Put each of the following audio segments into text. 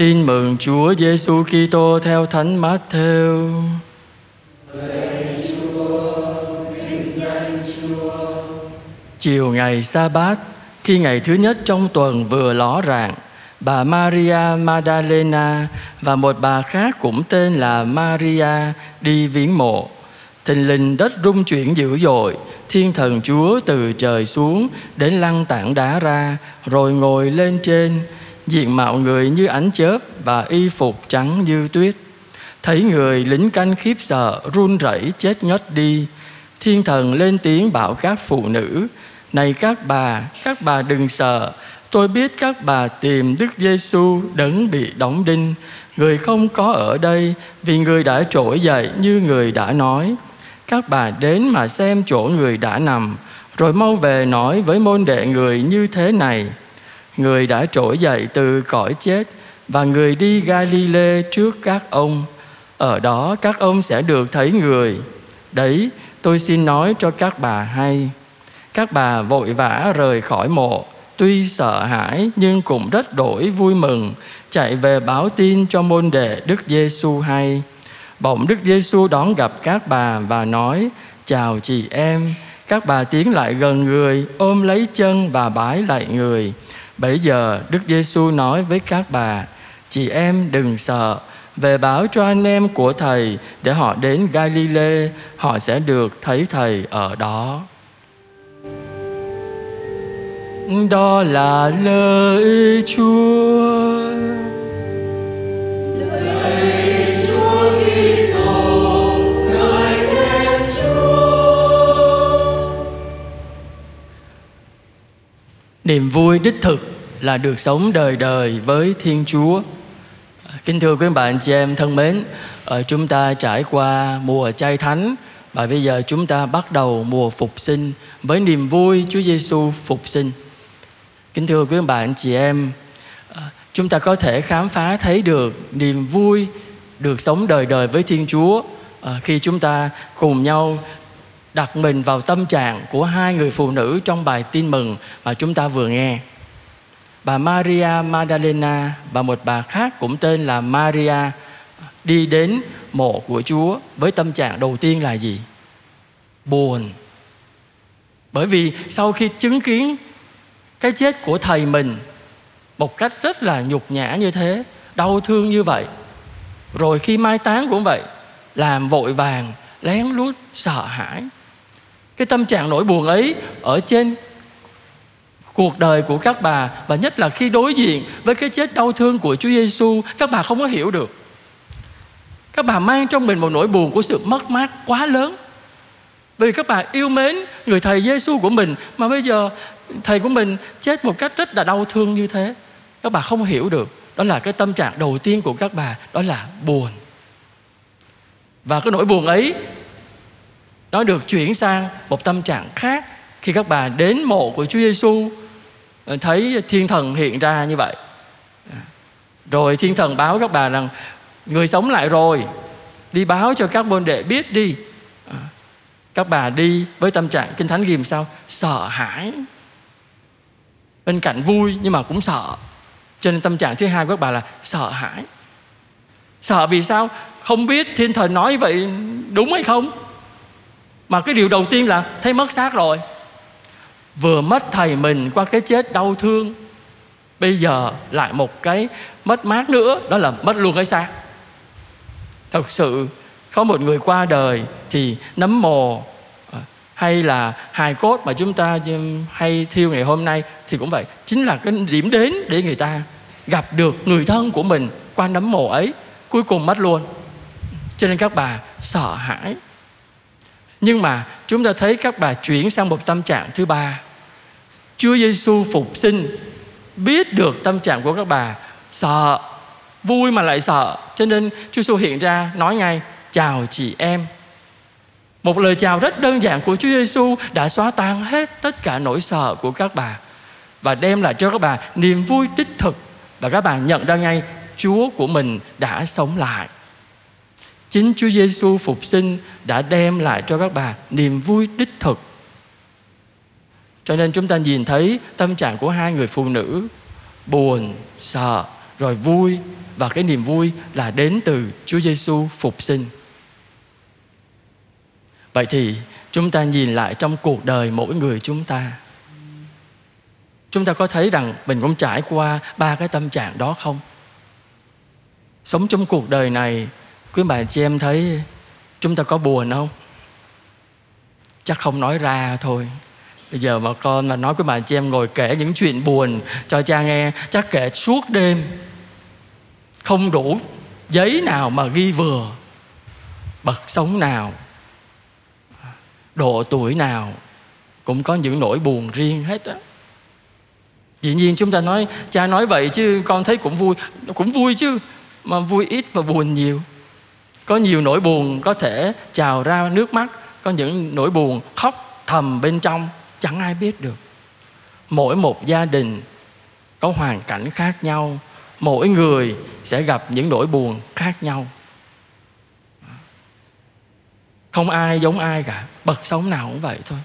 Tin mừng Chúa Giêsu Kitô theo Thánh Matthew. Chiều ngày sa bát khi ngày thứ nhất trong tuần vừa ló rạng, bà Maria Magdalena và một bà khác cũng tên là Maria đi viếng mộ. Thình lình đất rung chuyển dữ dội, thiên thần Chúa từ trời xuống đến lăn tảng đá ra, rồi ngồi lên trên, diện mạo người như ánh chớp và y phục trắng như tuyết. Thấy người lính canh khiếp sợ, run rẩy chết ngất đi. Thiên thần lên tiếng bảo các phụ nữ, này các bà, các bà đừng sợ, tôi biết các bà tìm Đức Giêsu đấng bị đóng đinh, người không có ở đây vì người đã trỗi dậy như người đã nói. Các bà đến mà xem chỗ người đã nằm, rồi mau về nói với môn đệ người như thế này. Người đã trỗi dậy từ cõi chết và người đi Galilee trước các ông. Ở đó các ông sẽ được thấy người. Đấy, tôi xin nói cho các bà hay. Các bà vội vã rời khỏi mộ, tuy sợ hãi nhưng cũng rất đổi vui mừng, chạy về báo tin cho môn đệ Đức Giêsu hay. Bỗng Đức Giêsu đón gặp các bà và nói: "Chào chị em." Các bà tiến lại gần người, ôm lấy chân và bái lại người. Bây giờ Đức Giêsu nói với các bà: "Chị em đừng sợ, về báo cho anh em của thầy để họ đến Galilee, họ sẽ được thấy thầy ở đó." Đó là lời Chúa. Niềm vui đích thực là được sống đời đời với Thiên Chúa. Kính thưa quý bạn chị em thân mến, ờ, chúng ta trải qua mùa chay thánh và bây giờ chúng ta bắt đầu mùa phục sinh với niềm vui Chúa Giêsu phục sinh. Kính thưa quý bạn chị em, ờ, chúng ta có thể khám phá thấy được niềm vui được sống đời đời với Thiên Chúa ờ, khi chúng ta cùng nhau đặt mình vào tâm trạng của hai người phụ nữ trong bài tin mừng mà chúng ta vừa nghe. Bà Maria Magdalena và một bà khác cũng tên là Maria đi đến mộ của Chúa với tâm trạng đầu tiên là gì? Buồn. Bởi vì sau khi chứng kiến cái chết của thầy mình một cách rất là nhục nhã như thế, đau thương như vậy. Rồi khi mai táng cũng vậy, làm vội vàng, lén lút, sợ hãi cái tâm trạng nỗi buồn ấy ở trên cuộc đời của các bà, và nhất là khi đối diện với cái chết đau thương của Chúa Giêsu các bà không có hiểu được. Các bà mang trong mình một nỗi buồn của sự mất mát quá lớn. Vì các bà yêu mến người thầy Giêsu của mình, mà bây giờ thầy của mình chết một cách rất là đau thương như thế, các bà không hiểu được. Đó là cái tâm trạng đầu tiên của các bà, đó là buồn. Và cái nỗi buồn ấy, nó được chuyển sang một tâm trạng khác khi các bà đến mộ của Chúa Giêsu Ờ, thấy thiên thần hiện ra như vậy. Rồi thiên thần báo các bà rằng, người sống lại rồi, đi báo cho các môn đệ biết đi. Ờ, các bà đi với tâm trạng kinh thánh ghim sao? Sợ hãi. Bên cạnh vui nhưng mà cũng sợ. Cho nên tâm trạng thứ hai của các bà là sợ hãi. Sợ vì sao? Không biết thiên thần nói vậy đúng hay không? Mà cái điều đầu tiên là thấy mất xác rồi vừa mất thầy mình qua cái chết đau thương, bây giờ lại một cái mất mát nữa, đó là mất luôn cái xác. Thật sự, có một người qua đời thì nấm mồ à, hay là hài cốt mà chúng ta hay thiêu ngày hôm nay thì cũng vậy. Chính là cái điểm đến để người ta gặp được người thân của mình qua nấm mồ ấy, cuối cùng mất luôn. Cho nên các bà sợ hãi nhưng mà chúng ta thấy các bà chuyển sang một tâm trạng thứ ba. Chúa Giêsu phục sinh, biết được tâm trạng của các bà sợ, vui mà lại sợ cho nên Chúa Giêsu hiện ra, nói ngay, chào chị em một lời chào rất đơn giản của Chúa Giêsu đã xóa tan hết tất cả nỗi sợ của các bà và đem lại cho các bà niềm vui đích thực và các bà nhận ra ngay, Chúa của mình đã sống lại. Chính Chúa Giêsu phục sinh đã đem lại cho các bà niềm vui đích thực. Cho nên chúng ta nhìn thấy tâm trạng của hai người phụ nữ buồn, sợ, rồi vui và cái niềm vui là đến từ Chúa Giêsu phục sinh. Vậy thì chúng ta nhìn lại trong cuộc đời mỗi người chúng ta chúng ta có thấy rằng mình cũng trải qua ba cái tâm trạng đó không sống trong cuộc đời này quý bà chị em thấy chúng ta có buồn không? Chắc không nói ra thôi. Bây giờ mà con mà nói với bà chị em ngồi kể những chuyện buồn cho cha nghe, chắc kể suốt đêm. Không đủ giấy nào mà ghi vừa. Bậc sống nào, độ tuổi nào cũng có những nỗi buồn riêng hết á. Dĩ nhiên chúng ta nói, cha nói vậy chứ con thấy cũng vui cũng vui chứ, mà vui ít và buồn nhiều có nhiều nỗi buồn có thể trào ra nước mắt, có những nỗi buồn khóc thầm bên trong, chẳng ai biết được. Mỗi một gia đình có hoàn cảnh khác nhau, mỗi người sẽ gặp những nỗi buồn khác nhau. Không ai giống ai cả, bậc sống nào cũng vậy thôi.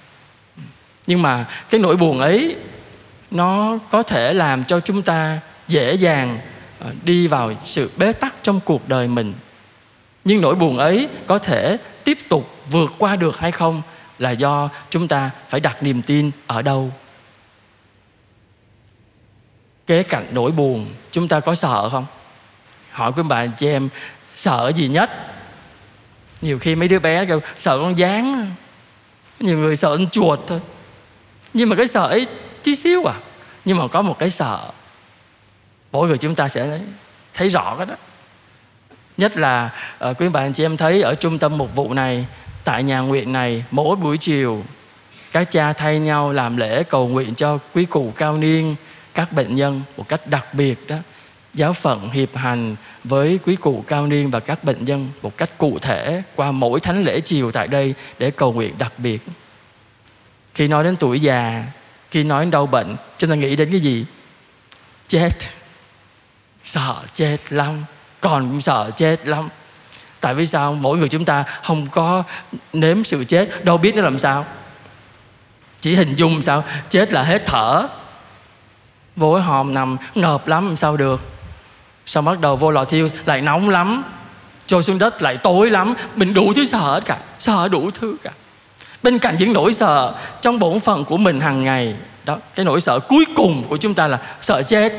Nhưng mà cái nỗi buồn ấy, nó có thể làm cho chúng ta dễ dàng ờ, đi vào sự bế tắc trong cuộc đời mình nhưng nỗi buồn ấy có thể tiếp tục vượt qua được hay không là do chúng ta phải đặt niềm tin ở đâu. Kế cạnh nỗi buồn, chúng ta có sợ không? Hỏi quý bạn chị em, sợ gì nhất? Nhiều khi mấy đứa bé kêu, sợ con gián nhiều người sợ con chuột thôi. Nhưng mà cái sợ ấy tí xíu à. Nhưng mà có một cái sợ. Mỗi người chúng ta sẽ thấy rõ cái đó nhất là uh, quý bạn chị em thấy ở trung tâm mục vụ này tại nhà nguyện này mỗi buổi chiều các cha thay nhau làm lễ cầu nguyện cho quý cụ cao niên các bệnh nhân một cách đặc biệt đó. Giáo phận hiệp hành với quý cụ cao niên và các bệnh nhân một cách cụ thể qua mỗi thánh lễ chiều tại đây để cầu nguyện đặc biệt. Khi nói đến tuổi già khi nói đến đau bệnh chúng ta nghĩ đến cái gì? Chết. Sợ chết lắm còn cũng sợ chết lắm. Tại vì sao? Mỗi người chúng ta không có nếm sự chết, đâu biết nó làm sao. Chỉ hình dung sao? Chết là hết thở. Vô cái hòm nằm, ngợp lắm, làm sao được. Sao bắt đầu vô lò thiêu, lại nóng lắm. Trôi xuống đất, lại tối lắm. Mình đủ thứ sợ hết cả, sợ đủ thứ cả. Bên cạnh những nỗi sợ trong bổn phận của mình hàng ngày, đó, cái nỗi sợ cuối cùng của chúng ta là sợ chết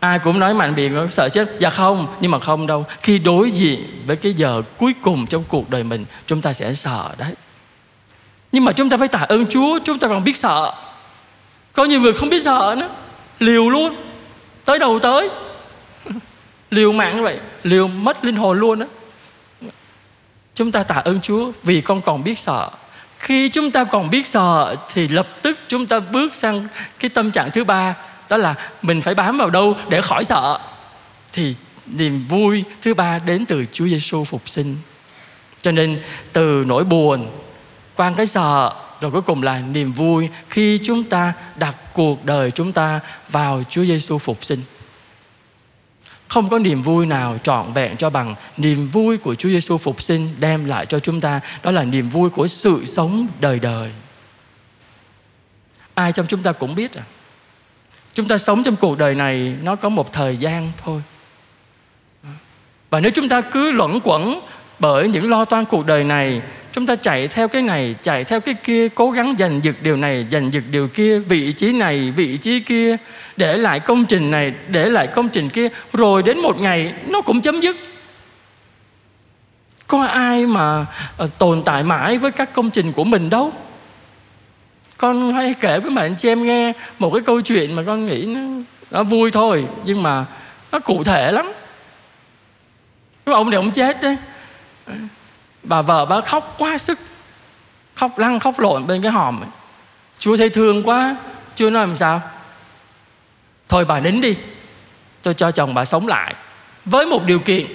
ai cũng nói mạnh miệng sợ chết. Dạ không, nhưng mà không đâu. Khi đối diện với cái giờ cuối cùng trong cuộc đời mình, chúng ta sẽ sợ đấy. Nhưng mà chúng ta phải tạ ơn chúa, chúng ta còn biết sợ. Có nhiều người không biết sợ nữa. Liều luôn. Tới đầu tới. Liều mạng vậy. Liều mất linh hồn luôn á. Chúng ta tạ ơn chúa vì con còn biết sợ. Khi chúng ta còn biết sợ thì lập tức chúng ta bước sang cái tâm trạng thứ ba đó là mình phải bám vào đâu để khỏi sợ thì niềm vui thứ ba đến từ Chúa Giêsu phục sinh cho nên từ nỗi buồn qua cái sợ, rồi cuối cùng là niềm vui khi chúng ta đặt cuộc đời chúng ta vào Chúa Giêsu phục sinh không có niềm vui nào trọn vẹn cho bằng niềm vui của Chúa Giêsu phục sinh đem lại cho chúng ta đó là niềm vui của sự sống đời đời. Ai trong chúng ta cũng biết à. Chúng ta sống trong cuộc đời này, nó có một thời gian thôi. Và nếu chúng ta cứ luẩn quẩn bởi những lo toan cuộc đời này, chúng ta chạy theo cái này, chạy theo cái kia, cố gắng giành giật điều này, giành giật điều kia, vị trí này, vị trí kia, để lại công trình này, để lại công trình kia, rồi đến một ngày nó cũng chấm dứt có ai mà ờ, tồn tại mãi với các công trình của mình đâu con hay kể với bạn chị em nghe một cái câu chuyện mà con nghĩ nó, nó vui thôi nhưng mà nó cụ thể lắm. Cái ông này ông chết đấy. Bà vợ bà khóc quá sức khóc lăn khóc lộn bên cái hòm ấy. chúa thấy thương quá chúa nói làm sao? Thôi bà nín đi tôi cho chồng bà sống lại. Với một điều kiện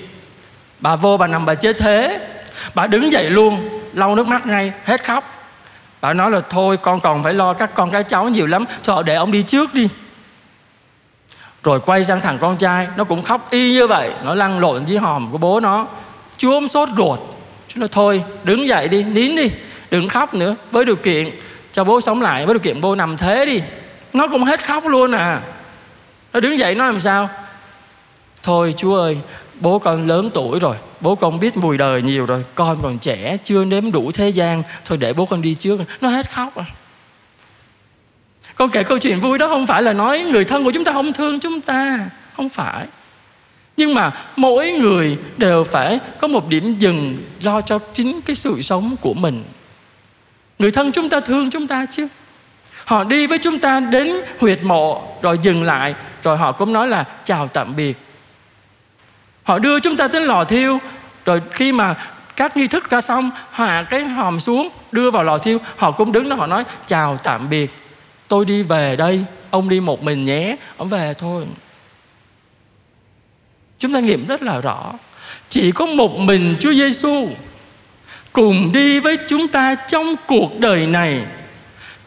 bà vô bà nằm bà chết thế bà đứng dậy luôn lau nước mắt ngay hết khóc bà nói là, thôi, con còn phải lo các con cái cháu nhiều lắm, thôi, để ông đi trước đi. Rồi quay sang thằng con trai, nó cũng khóc y như vậy, nó lăn lộn dưới hòm của bố nó. Chúa ôm sốt ruột. Chúa nói, thôi, đứng dậy đi, nín đi, đừng khóc nữa, với điều kiện cho bố sống lại, với điều kiện bố nằm thế đi. Nó cũng hết khóc luôn à. Nó đứng dậy nói làm sao? Thôi chú ơi bố con lớn tuổi rồi, bố con biết mùi đời nhiều rồi, con còn trẻ, chưa nếm đủ thế gian. Thôi để bố con đi trước, nó hết khóc à. Con kể câu chuyện vui đó không phải là nói người thân của chúng ta không thương chúng ta, không phải. Nhưng mà mỗi người đều phải có một điểm dừng lo cho chính cái sự sống của mình. Người thân chúng ta thương chúng ta chứ? Họ đi với chúng ta đến huyệt mộ, rồi dừng lại, rồi họ cũng nói là chào tạm biệt họ đưa chúng ta đến lò thiêu. Rồi khi mà các nghi thức ra xong, hạ cái hòm xuống, đưa vào lò thiêu. Họ cũng đứng đó, họ nói, chào tạm biệt. Tôi đi về đây. Ông đi một mình nhé. Ông về thôi. Chúng ta nghiệm rất là rõ. Chỉ có một mình Chúa Giêsu cùng đi với chúng ta trong cuộc đời này,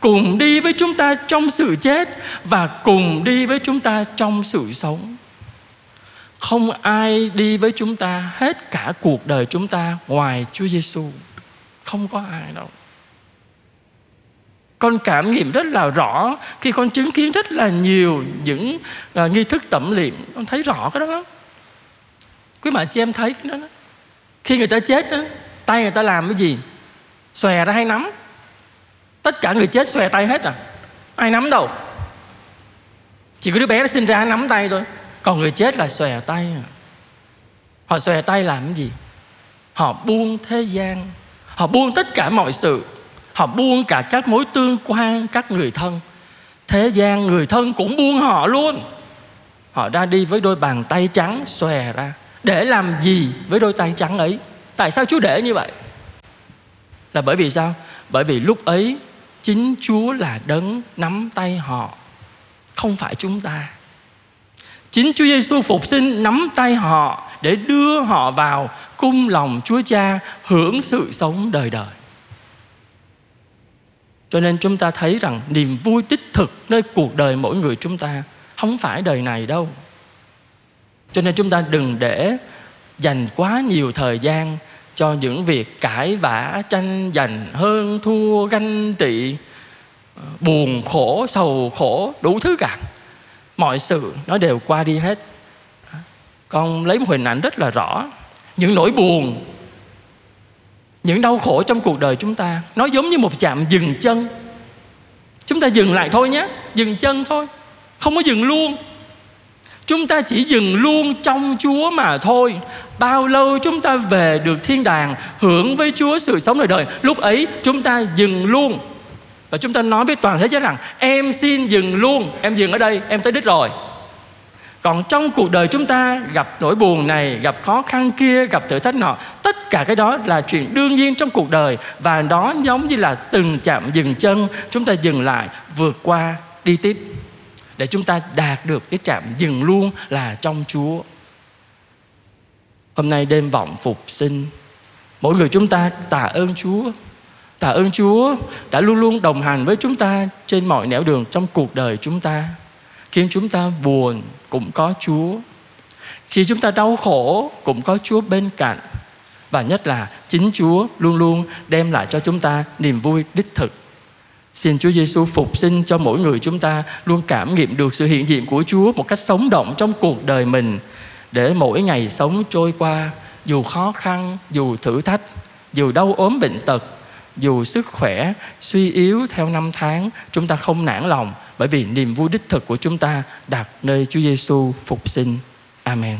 cùng đi với chúng ta trong sự chết và cùng đi với chúng ta trong sự sống không ai đi với chúng ta hết cả cuộc đời chúng ta ngoài Chúa Giêsu không có ai đâu. Con cảm nghiệm rất là rõ khi con chứng kiến rất là nhiều những uh, nghi thức tẩm liệm con thấy rõ cái đó lắm. Quý mà chị em thấy cái đó, đó. khi người ta chết đó, tay người ta làm cái gì? Xòe ra hay nắm. Tất cả người chết xòe tay hết à? Ai nắm đâu? Chỉ có đứa bé nó sinh ra nắm tay thôi còn người chết là xòe tay à. họ xòe tay làm cái gì? Họ buông thế gian. Họ buông tất cả mọi sự. Họ buông cả các mối tương quan, các người thân. Thế gian người thân cũng buông họ luôn. Họ ra đi với đôi bàn tay trắng xòe ra. Để làm gì với đôi tay trắng ấy? Tại sao chúa để như vậy? Là bởi vì sao? Bởi vì lúc ấy chính chúa là đấng nắm tay họ. Không phải chúng ta chính chúa giêsu phục sinh nắm tay họ để đưa họ vào cung lòng chúa cha hưởng sự sống đời đời. Cho nên chúng ta thấy rằng niềm vui đích thực nơi cuộc đời mỗi người chúng ta không phải đời này đâu. Cho nên chúng ta đừng để dành quá nhiều thời gian cho những việc cãi vã, tranh giành, hơn thua, ganh tị, buồn khổ, sầu khổ, đủ thứ cả mọi sự nó đều qua đi hết. Con lấy một hình ảnh rất là rõ. Những nỗi buồn, những đau khổ trong cuộc đời chúng ta, nó giống như một chạm dừng chân. Chúng ta dừng lại thôi nhé, dừng chân thôi, không có dừng luôn. Chúng ta chỉ dừng luôn trong chúa mà thôi. Bao lâu chúng ta về được thiên đàng, hưởng với chúa sự sống đời đời, lúc ấy chúng ta dừng luôn và chúng ta nói với toàn thế giới rằng em xin dừng luôn em dừng ở đây em tới đích rồi còn trong cuộc đời chúng ta gặp nỗi buồn này gặp khó khăn kia gặp thử thách nọ tất cả cái đó là chuyện đương nhiên trong cuộc đời và đó giống như là từng chạm dừng chân chúng ta dừng lại vượt qua đi tiếp để chúng ta đạt được cái trạm dừng luôn là trong Chúa. Hôm nay đêm vọng phục sinh, mỗi người chúng ta tạ ơn Chúa. Tạ ơn Chúa đã luôn luôn đồng hành với chúng ta trên mọi nẻo đường trong cuộc đời chúng ta. Khi chúng ta buồn cũng có Chúa. Khi chúng ta đau khổ cũng có Chúa bên cạnh. Và nhất là chính Chúa luôn luôn đem lại cho chúng ta niềm vui đích thực Xin Chúa Giêsu phục sinh cho mỗi người chúng ta luôn cảm nghiệm được sự hiện diện của Chúa một cách sống động trong cuộc đời mình để mỗi ngày sống trôi qua dù khó khăn, dù thử thách, dù đau ốm bệnh tật, dù sức khỏe suy yếu theo năm tháng, chúng ta không nản lòng bởi vì niềm vui đích thực của chúng ta đặt nơi Chúa Giêsu phục sinh. Amen.